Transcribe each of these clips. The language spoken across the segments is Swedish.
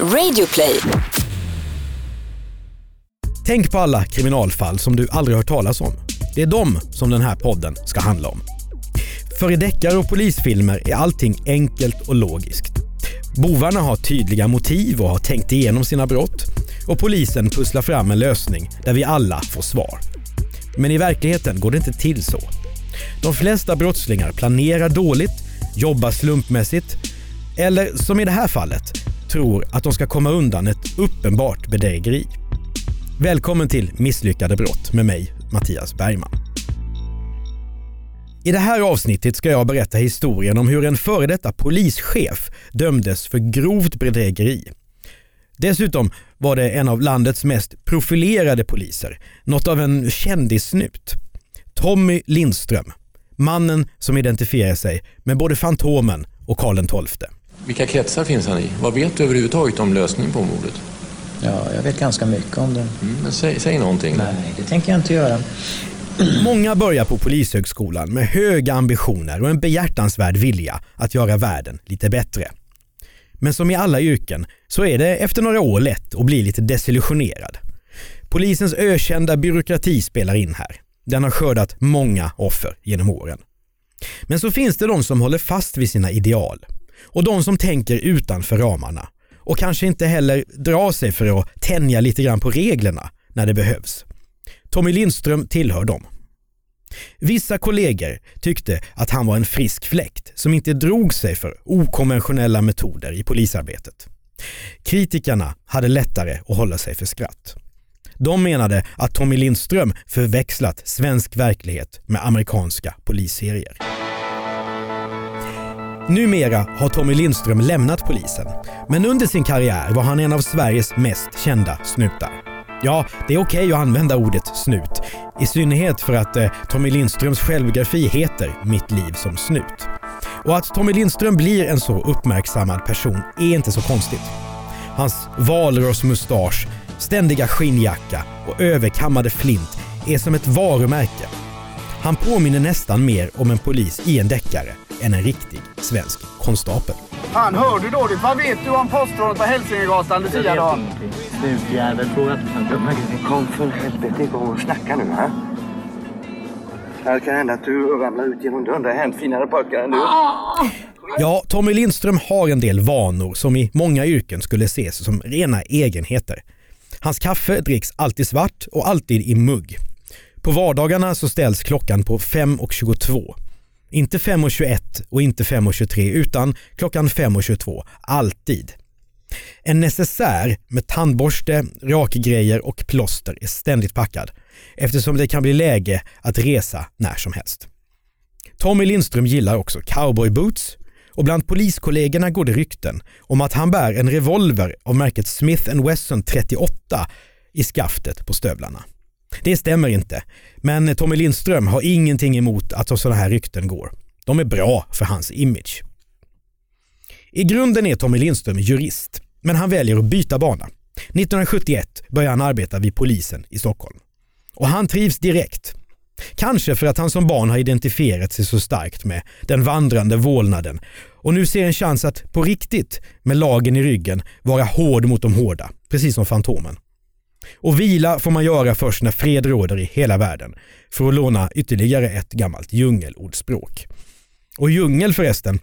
Radioplay. Tänk på alla kriminalfall som du aldrig hört talas om. Det är dem som den här podden ska handla om. För i deckare och polisfilmer är allting enkelt och logiskt. Bovarna har tydliga motiv och har tänkt igenom sina brott och polisen pusslar fram en lösning där vi alla får svar. Men i verkligheten går det inte till så. De flesta brottslingar planerar dåligt, jobbar slumpmässigt eller som i det här fallet, tror att de ska komma undan ett uppenbart bedrägeri. Välkommen till Misslyckade brott med mig, Mattias Bergman. I det här avsnittet ska jag berätta historien om hur en före detta polischef dömdes för grovt bedrägeri. Dessutom var det en av landets mest profilerade poliser, något av en kändissnut. Tommy Lindström, mannen som identifierar sig med både Fantomen och Karl XII. Vilka kretsar finns han i? Vad vet du överhuvudtaget om lösningen på mordet? Ja, jag vet ganska mycket om det. Mm, men säg, säg någonting. Nej, det tänker jag inte göra. Många börjar på Polishögskolan med höga ambitioner och en behjärtansvärd vilja att göra världen lite bättre. Men som i alla yrken så är det efter några år lätt att bli lite desillusionerad. Polisens ökända byråkrati spelar in här. Den har skördat många offer genom åren. Men så finns det de som håller fast vid sina ideal och de som tänker utanför ramarna och kanske inte heller drar sig för att tänja lite grann på reglerna när det behövs. Tommy Lindström tillhör dem. Vissa kollegor tyckte att han var en frisk fläkt som inte drog sig för okonventionella metoder i polisarbetet. Kritikerna hade lättare att hålla sig för skratt. De menade att Tommy Lindström förväxlat svensk verklighet med amerikanska polisserier. Numera har Tommy Lindström lämnat polisen, men under sin karriär var han en av Sveriges mest kända snutar. Ja, det är okej att använda ordet snut, i synnerhet för att eh, Tommy Lindströms självbiografi heter Mitt liv som snut. Och att Tommy Lindström blir en så uppmärksammad person är inte så konstigt. Hans valrossmustasch, ständiga skinnjacka och överkammade flint är som ett varumärke. Han påminner nästan mer om en polis i en deckare än en riktig svensk konstapel. Fan, hör du dåligt? Vad vet du om postrådet på Hälsingegatan Lucia-dagen? Snutjävel, fråga Kom för helvete, gå och snacka nu. Ha? Det kan hända att du ramlar ut genom dörren. Det har hänt finare pojkar än du. Ja, Tommy Lindström har en del vanor som i många yrken skulle ses som rena egenheter. Hans kaffe dricks alltid svart och alltid i mugg. På vardagarna så ställs klockan på 5.22. Inte 5.21 och inte 5.23 utan klockan 5.22, alltid. En necessär med tandborste, rakgrejer och plåster är ständigt packad eftersom det kan bli läge att resa när som helst. Tommy Lindström gillar också cowboyboots och bland poliskollegorna går det rykten om att han bär en revolver av märket Smith Wesson 38 i skaftet på stövlarna. Det stämmer inte, men Tommy Lindström har ingenting emot att sådana här rykten går. De är bra för hans image. I grunden är Tommy Lindström jurist, men han väljer att byta bana. 1971 börjar han arbeta vid polisen i Stockholm. Och han trivs direkt. Kanske för att han som barn har identifierat sig så starkt med den vandrande vålnaden och nu ser en chans att på riktigt med lagen i ryggen vara hård mot de hårda, precis som Fantomen. Och vila får man göra först när fred råder i hela världen, för att låna ytterligare ett gammalt djungelordspråk. Och djungel förresten,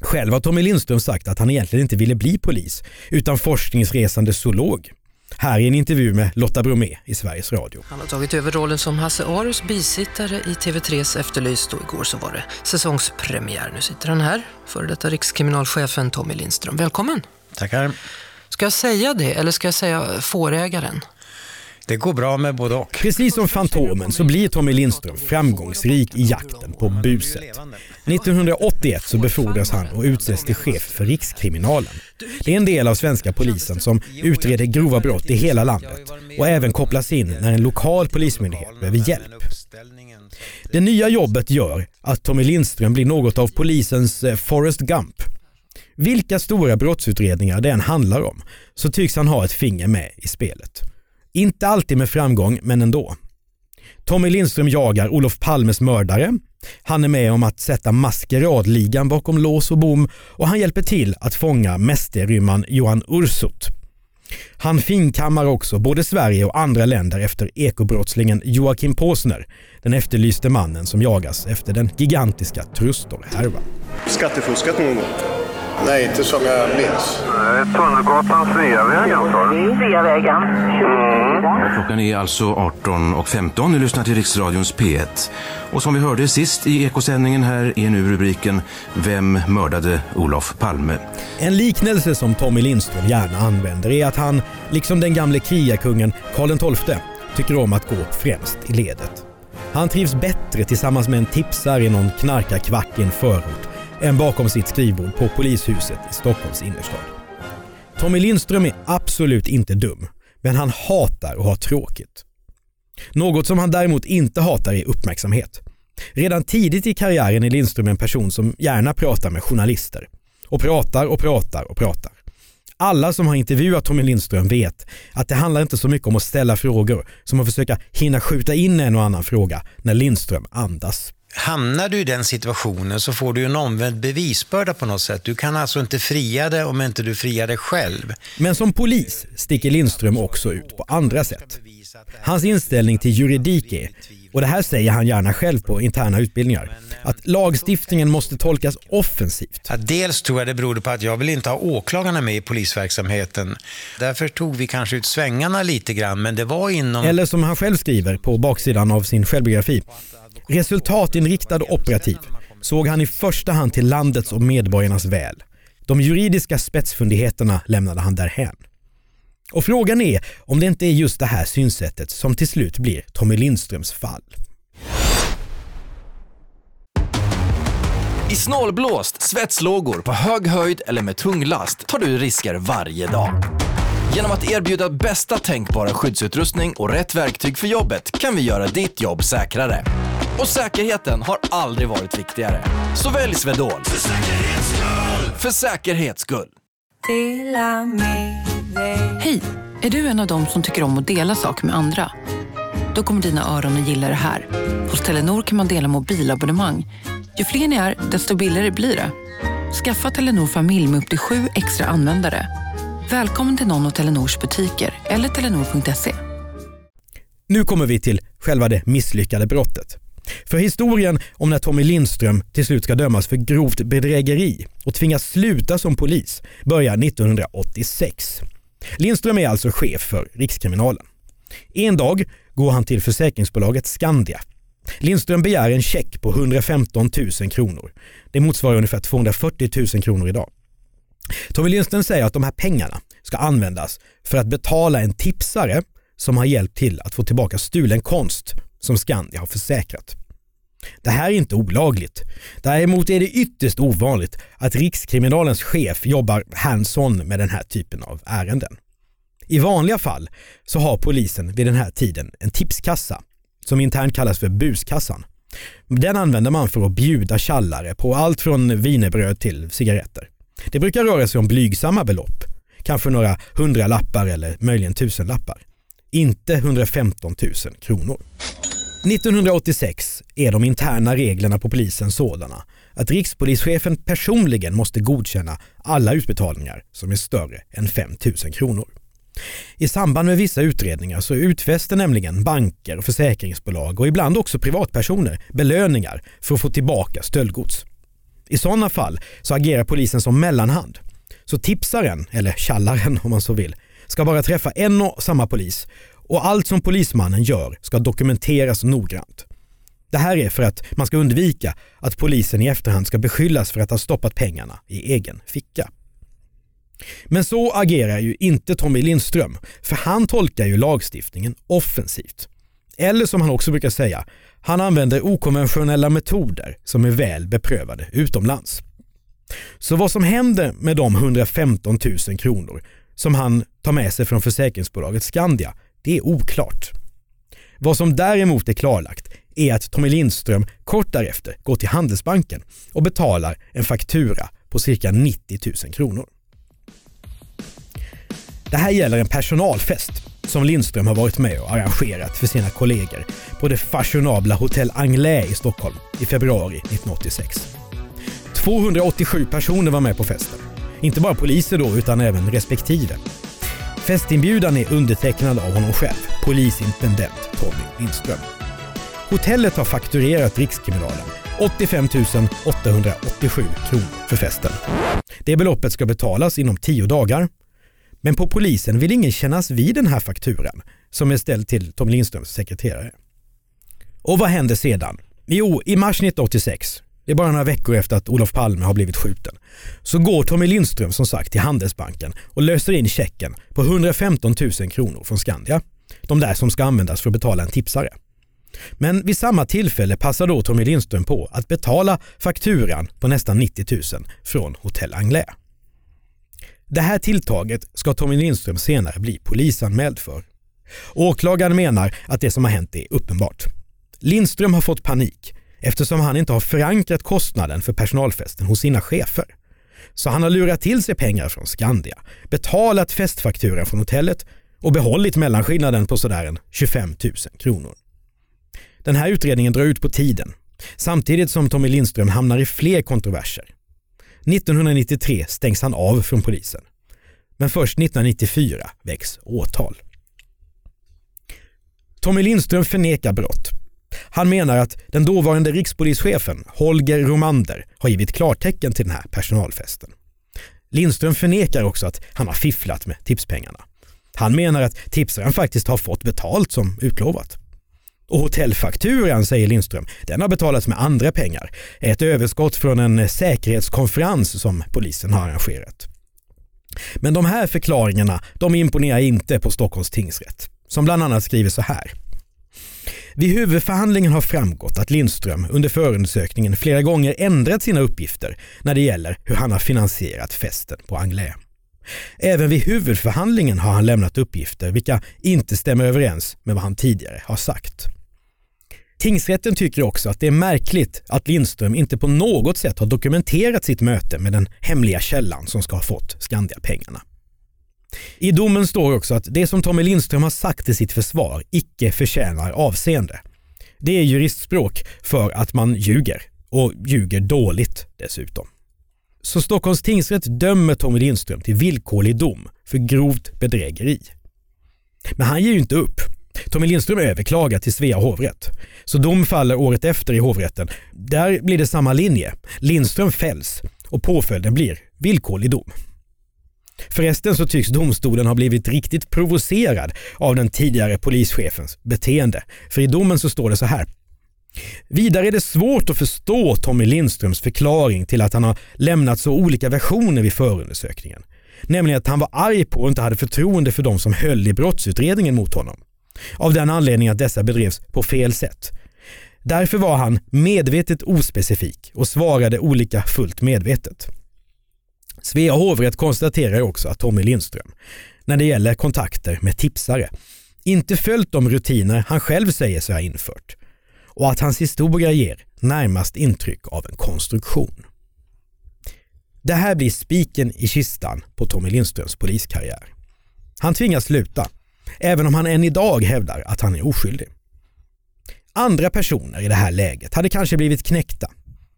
själv har Tommy Lindström sagt att han egentligen inte ville bli polis, utan forskningsresande zoolog. Här är en intervju med Lotta Bromé i Sveriges Radio. Han har tagit över rollen som Hasse Aros bisittare i TV3s Efterlyst och igår så var det säsongspremiär. Nu sitter han här, före detta rikskriminalchefen Tommy Lindström. Välkommen! Tackar. Ska jag säga det eller ska jag säga fårägaren? Det går bra med både och. Precis som Fantomen så blir Tommy Lindström framgångsrik i jakten på buset. 1981 så befordras han och utses till chef för Rikskriminalen. Det är en del av svenska polisen som utreder grova brott i hela landet och även kopplas in när en lokal polismyndighet behöver hjälp. Det nya jobbet gör att Tommy Lindström blir något av polisens eh, Forrest Gump. Vilka stora brottsutredningar det än handlar om så tycks han ha ett finger med i spelet. Inte alltid med framgång, men ändå. Tommy Lindström jagar Olof Palmes mördare, Han är med om att sätta maskeradligan bakom lås och bom och han hjälper till att fånga mästerrymman Johan Ursut. Han finkammar också både Sverige och andra länder efter ekobrottslingen Joakim Påsner, den efterlyste mannen som jagas efter den gigantiska Trustor-härvan. Skattefuskat någon gång? Nej, inte som jag minns. Tunnelgatan, Sveavägen sa du? Sveavägen, 24. Klockan är alltså 18.15. Ni lyssnar till Riksradions P1. Och som vi hörde sist i ekosändningen här är nu rubriken Vem mördade Olof Palme? En liknelse som Tommy Lindström gärna använder är att han, liksom den gamle krigarkungen Karl XII, tycker om att gå främst i ledet. Han trivs bättre tillsammans med en tipsare i någon knarkarkvart i en förort än bakom sitt skrivbord på polishuset i Stockholms innerstad. Tommy Lindström är absolut inte dum, men han hatar att ha tråkigt. Något som han däremot inte hatar är uppmärksamhet. Redan tidigt i karriären är Lindström en person som gärna pratar med journalister. Och pratar och pratar och pratar. Alla som har intervjuat Tommy Lindström vet att det handlar inte så mycket om att ställa frågor som att försöka hinna skjuta in en och annan fråga när Lindström andas. Hamnar du i den situationen så får du en omvänd bevisbörda på något sätt. Du kan alltså inte fria dig om inte du friar dig själv. Men som polis sticker Lindström också ut på andra sätt. Hans inställning till juridik är, och det här säger han gärna själv på interna utbildningar, att lagstiftningen måste tolkas offensivt. Ja, dels tror jag det berodde på att jag vill inte ha åklagarna med i polisverksamheten. Därför tog vi kanske ut svängarna lite grann, men det var inom... Eller som han själv skriver på baksidan av sin självbiografi, resultatinriktad och operativ såg han i första hand till landets och medborgarnas väl. De juridiska spetsfundigheterna lämnade han därhän. Och frågan är om det inte är just det här synsättet som till slut blir Tommy Lindströms fall. I snålblåst, svetslågor, på hög höjd eller med tung last tar du risker varje dag. Genom att erbjuda bästa tänkbara skyddsutrustning och rätt verktyg för jobbet kan vi göra ditt jobb säkrare. Och säkerheten har aldrig varit viktigare. Så välj Swedol. För säkerhets skull! För säkerhets skull. Hej! Är du en av dem som tycker om att dela saker med andra? Då kommer dina öron att gilla det här. Hos Telenor kan man dela mobilabonnemang. Ju fler ni är, desto billigare blir det. Skaffa Telenor familj med upp till sju extra användare. Välkommen till någon av Telenors butiker eller telenor.se. Nu kommer vi till själva det misslyckade brottet. För historien om när Tommy Lindström till slut ska dömas för grovt bedrägeri och tvingas sluta som polis börjar 1986. Lindström är alltså chef för Rikskriminalen. En dag går han till försäkringsbolaget Skandia. Lindström begär en check på 115 000 kronor. Det motsvarar ungefär 240 000 kronor idag. Tommy Lindström säger att de här pengarna ska användas för att betala en tipsare som har hjälpt till att få tillbaka stulen konst som Skandia har försäkrat. Det här är inte olagligt. Däremot är det ytterst ovanligt att Rikskriminalens chef jobbar hands-on med den här typen av ärenden. I vanliga fall så har polisen vid den här tiden en tipskassa som internt kallas för buskassan. Den använder man för att bjuda tjallare på allt från vinerbröd till cigaretter. Det brukar röra sig om blygsamma belopp, kanske några hundralappar eller möjligen tusenlappar. Inte 115 000 kronor. 1986 är de interna reglerna på polisen sådana att rikspolischefen personligen måste godkänna alla utbetalningar som är större än 5 000 kronor. I samband med vissa utredningar så utfäster nämligen banker och försäkringsbolag och ibland också privatpersoner belöningar för att få tillbaka stöldgods. I sådana fall så agerar polisen som mellanhand. Så tipsaren, eller tjallaren om man så vill, ska bara träffa en och samma polis och allt som polismannen gör ska dokumenteras noggrant. Det här är för att man ska undvika att polisen i efterhand ska beskyllas för att ha stoppat pengarna i egen ficka. Men så agerar ju inte Tommy Lindström, för han tolkar ju lagstiftningen offensivt. Eller som han också brukar säga, han använder okonventionella metoder som är väl beprövade utomlands. Så vad som händer med de 115 000 kronor som han tar med sig från försäkringsbolaget Skandia, det är oklart. Vad som däremot är klarlagt är att Tommy Lindström kort därefter går till Handelsbanken och betalar en faktura på cirka 90 000 kronor. Det här gäller en personalfest som Lindström har varit med och arrangerat för sina kollegor på det fashionabla Hotell Anglais i Stockholm i februari 1986. 287 personer var med på festen. Inte bara poliser då, utan även respektive. Festinbjudan är undertecknad av honom själv, polisintendent Tommy Lindström. Hotellet har fakturerat Rikskriminalen 85 887 kronor för festen. Det beloppet ska betalas inom tio dagar. Men på polisen vill ingen kännas vid den här fakturan som är ställd till Tom Lindströms sekreterare. Och vad händer sedan? Jo, i mars 1986, det är bara några veckor efter att Olof Palme har blivit skjuten, så går Tommy Lindström som sagt till Handelsbanken och löser in checken på 115 000 kronor från Skandia. De där som ska användas för att betala en tipsare. Men vid samma tillfälle passar då Tommy Lindström på att betala fakturan på nästan 90 000 från Hotell Anglais. Det här tilltaget ska Tommy Lindström senare bli polisanmäld för. Åklagaren menar att det som har hänt är uppenbart. Lindström har fått panik eftersom han inte har förankrat kostnaden för personalfesten hos sina chefer. Så han har lurat till sig pengar från Skandia, betalat festfakturan från hotellet och behållit mellanskillnaden på sådär 25 000 kronor. Den här utredningen drar ut på tiden samtidigt som Tommy Lindström hamnar i fler kontroverser. 1993 stängs han av från polisen. Men först 1994 väcks åtal. Tommy Lindström förnekar brott. Han menar att den dåvarande rikspolischefen Holger Romander har givit klartecken till den här personalfesten. Lindström förnekar också att han har fifflat med tipspengarna. Han menar att tipsaren faktiskt har fått betalt som utlovat. Och hotellfakturan, säger Lindström, den har betalats med andra pengar. Ett överskott från en säkerhetskonferens som polisen har arrangerat. Men de här förklaringarna, de imponerar inte på Stockholms tingsrätt, som bland annat skriver så här. Vid huvudförhandlingen har framgått att Lindström under förundersökningen flera gånger ändrat sina uppgifter när det gäller hur han har finansierat festen på Anglais. Även vid huvudförhandlingen har han lämnat uppgifter vilka inte stämmer överens med vad han tidigare har sagt. Tingsrätten tycker också att det är märkligt att Lindström inte på något sätt har dokumenterat sitt möte med den hemliga källan som ska ha fått Skandia-pengarna. I domen står också att det som Tommy Lindström har sagt i sitt försvar icke förtjänar avseende. Det är juristspråk för att man ljuger och ljuger dåligt dessutom. Så Stockholms tingsrätt dömer Tommy Lindström till villkorlig dom för grovt bedrägeri. Men han ger ju inte upp. Tommy Lindström överklagar till Svea hovrätt. Så dom faller året efter i hovrätten. Där blir det samma linje. Lindström fälls och påföljden blir villkorlig dom. Förresten så tycks domstolen ha blivit riktigt provocerad av den tidigare polischefens beteende. För i domen så står det så här. Vidare är det svårt att förstå Tommy Lindströms förklaring till att han har lämnat så olika versioner vid förundersökningen. Nämligen att han var arg på och inte hade förtroende för de som höll i brottsutredningen mot honom. Av den anledningen att dessa bedrevs på fel sätt. Därför var han medvetet ospecifik och svarade olika fullt medvetet. Svea hovrätt konstaterar också att Tommy Lindström, när det gäller kontakter med tipsare, inte följt de rutiner han själv säger sig ha infört och att hans historia ger närmast intryck av en konstruktion. Det här blir spiken i kistan på Tommy Lindströms poliskarriär. Han tvingas sluta, även om han än idag hävdar att han är oskyldig. Andra personer i det här läget hade kanske blivit knäckta.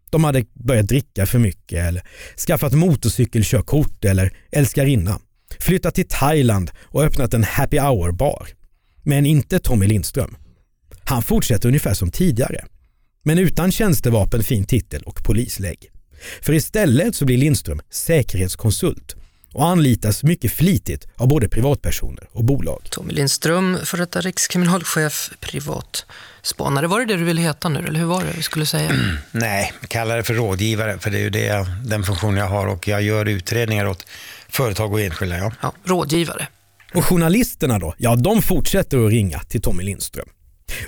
De hade börjat dricka för mycket eller skaffat motorcykelkörkort eller älskarinna, flyttat till Thailand och öppnat en happy hour-bar. Men inte Tommy Lindström. Han fortsätter ungefär som tidigare, men utan tjänstevapen, fin titel och polislägg. För istället så blir Lindström säkerhetskonsult och anlitas mycket flitigt av både privatpersoner och bolag. Tommy Lindström, för detta rikskriminalchef, privatspanare. Var det det du ville heta nu, eller hur var det vi skulle säga? Nej, kalla det för rådgivare, för det är ju det, den funktion jag har och jag gör utredningar åt företag och enskilda. Ja. Ja, rådgivare. Och journalisterna då? Ja, de fortsätter att ringa till Tommy Lindström.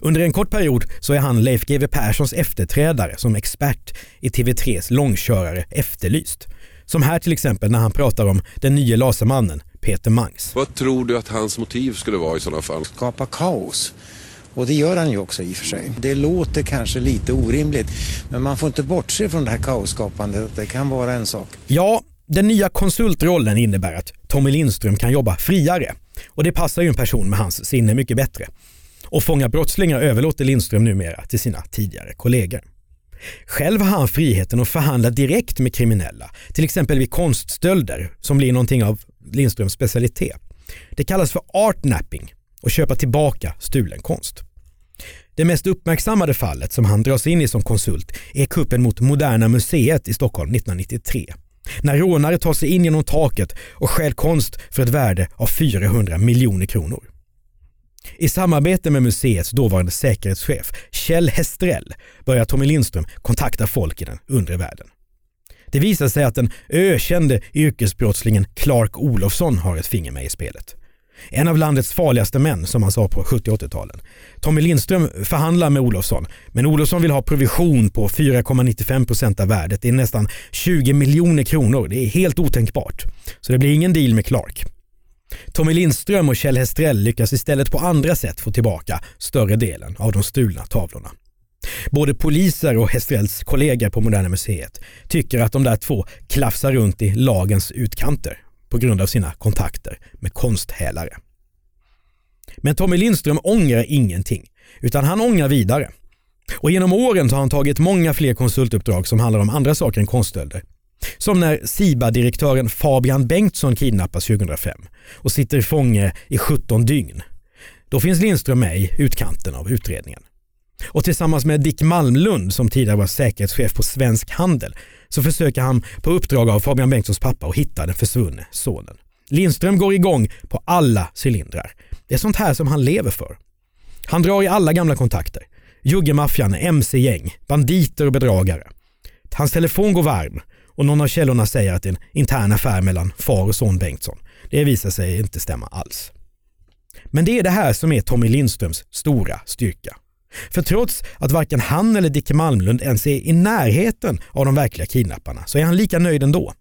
Under en kort period så är han Leif GW Perssons efterträdare som expert i TV3s långkörare Efterlyst. Som här till exempel när han pratar om den nya lasermannen Peter Mangs. Vad tror du att hans motiv skulle vara i sådana fall? Skapa kaos. Och det gör han ju också i och för sig. Det låter kanske lite orimligt, men man får inte bortse från det här kaosskapandet. Det kan vara en sak. Ja, den nya konsultrollen innebär att Tommy Lindström kan jobba friare Och det passar ju en person med hans sinne mycket bättre. Och fånga brottslingar överlåter Lindström numera till sina tidigare kollegor. Själv har han friheten att förhandla direkt med kriminella, till exempel vid konststölder som blir någonting av Lindströms specialitet. Det kallas för artnapping och köpa tillbaka stulen konst. Det mest uppmärksammade fallet som han dras in i som konsult är kuppen mot Moderna Museet i Stockholm 1993. När rånare tar sig in genom taket och stjäl konst för ett värde av 400 miljoner kronor. I samarbete med museets dåvarande säkerhetschef Kjell Hestrell börjar Tommy Lindström kontakta folk i den undre världen. Det visar sig att den ökände yrkesbrottslingen Clark Olofsson har ett finger med i spelet. En av landets farligaste män, som han sa på 70 80-talen. Tommy Lindström förhandlar med Olofsson, men Olofsson vill ha provision på 4,95 procent av värdet. Det är nästan 20 miljoner kronor. Det är helt otänkbart. Så det blir ingen deal med Clark. Tommy Lindström och Kjell Hestrell lyckas istället på andra sätt få tillbaka större delen av de stulna tavlorna. Både poliser och Hestrells kollegor på Moderna Museet tycker att de där två klafsar runt i lagens utkanter på grund av sina kontakter med konsthälare. Men Tommy Lindström ångrar ingenting, utan han ångrar vidare. Och genom åren har han tagit många fler konsultuppdrag som handlar om andra saker än konststölder. Som när SIBA-direktören Fabian Bengtsson kidnappas 2005 och sitter i fånge i 17 dygn. Då finns Lindström med i utkanten av utredningen. Och tillsammans med Dick Malmlund som tidigare var säkerhetschef på Svensk Handel så försöker han på uppdrag av Fabian Bengtssons pappa att hitta den försvunne sonen. Lindström går igång på alla cylindrar. Det är sånt här som han lever för. Han drar i alla gamla kontakter. Juggemaffian, mc-gäng, banditer och bedragare. Hans telefon går varm och någon av källorna säger att det är en intern affär mellan far och son Bengtsson. Det visar sig inte stämma alls. Men det är det här som är Tommy Lindströms stora styrka. För trots att varken han eller Dicke Malmlund ens är i närheten av de verkliga kidnapparna så är han lika nöjd ändå.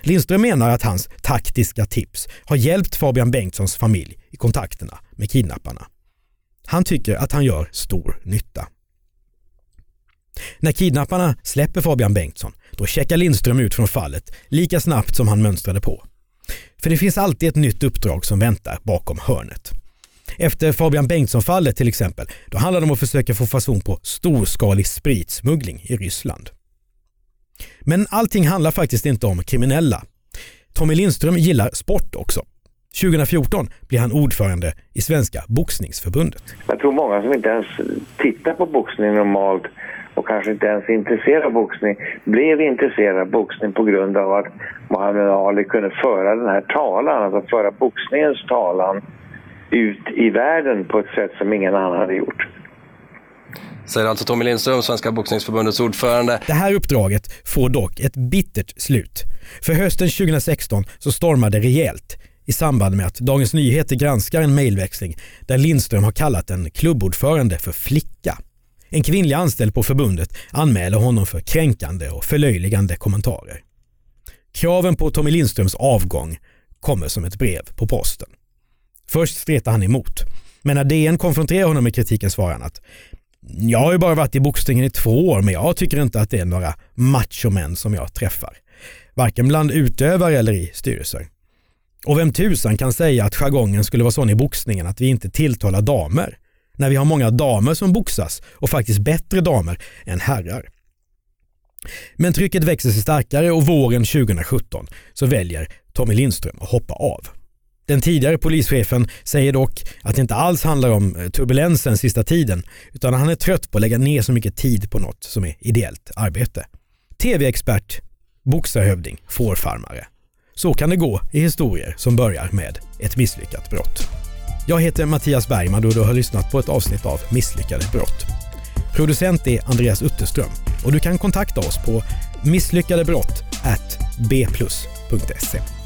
Lindström menar att hans taktiska tips har hjälpt Fabian Bengtssons familj i kontakterna med kidnapparna. Han tycker att han gör stor nytta. När kidnapparna släpper Fabian Bengtsson, då checkar Lindström ut från fallet lika snabbt som han mönstrade på. För det finns alltid ett nytt uppdrag som väntar bakom hörnet. Efter Fabian Bengtsson-fallet till exempel, då handlar det om att försöka få fason på storskalig spritsmuggling i Ryssland. Men allting handlar faktiskt inte om kriminella. Tommy Lindström gillar sport också. 2014 blir han ordförande i Svenska boxningsförbundet. Jag tror många som inte ens tittar på boxning normalt kanske inte ens är intresserade av boxning blev intresserade av boxning på grund av att Muhammad Ali kunde föra den här talan, alltså föra boxningens talan ut i världen på ett sätt som ingen annan hade gjort. Säger alltså Tommy Lindström, Svenska boxningsförbundets ordförande. Det här uppdraget får dock ett bittert slut. För hösten 2016 så stormar det rejält i samband med att Dagens Nyheter granskar en mejlväxling där Lindström har kallat en klubbordförande för flicka. En kvinnlig anställd på förbundet anmäler honom för kränkande och förlöjligande kommentarer. Kraven på Tommy Lindströms avgång kommer som ett brev på posten. Först stretar han emot. Men när DN konfronterar honom med kritiken svarar han att jag har ju bara varit i boxningen i två år men jag tycker inte att det är några machomän som jag träffar. Varken bland utövare eller i styrelser. Och vem tusan kan säga att jargongen skulle vara sån i boxningen att vi inte tilltalar damer? När vi har många damer som boxas och faktiskt bättre damer än herrar. Men trycket växer sig starkare och våren 2017 så väljer Tommy Lindström att hoppa av. Den tidigare polischefen säger dock att det inte alls handlar om eh, turbulensen sista tiden utan han är trött på att lägga ner så mycket tid på något som är ideellt arbete. TV-expert, boxarhövding, fårfarmare. Så kan det gå i historier som börjar med ett misslyckat brott. Jag heter Mattias Bergman och du har lyssnat på ett avsnitt av Misslyckade brott. Producent är Andreas Utterström och du kan kontakta oss på misslyckadebrott bplus.se.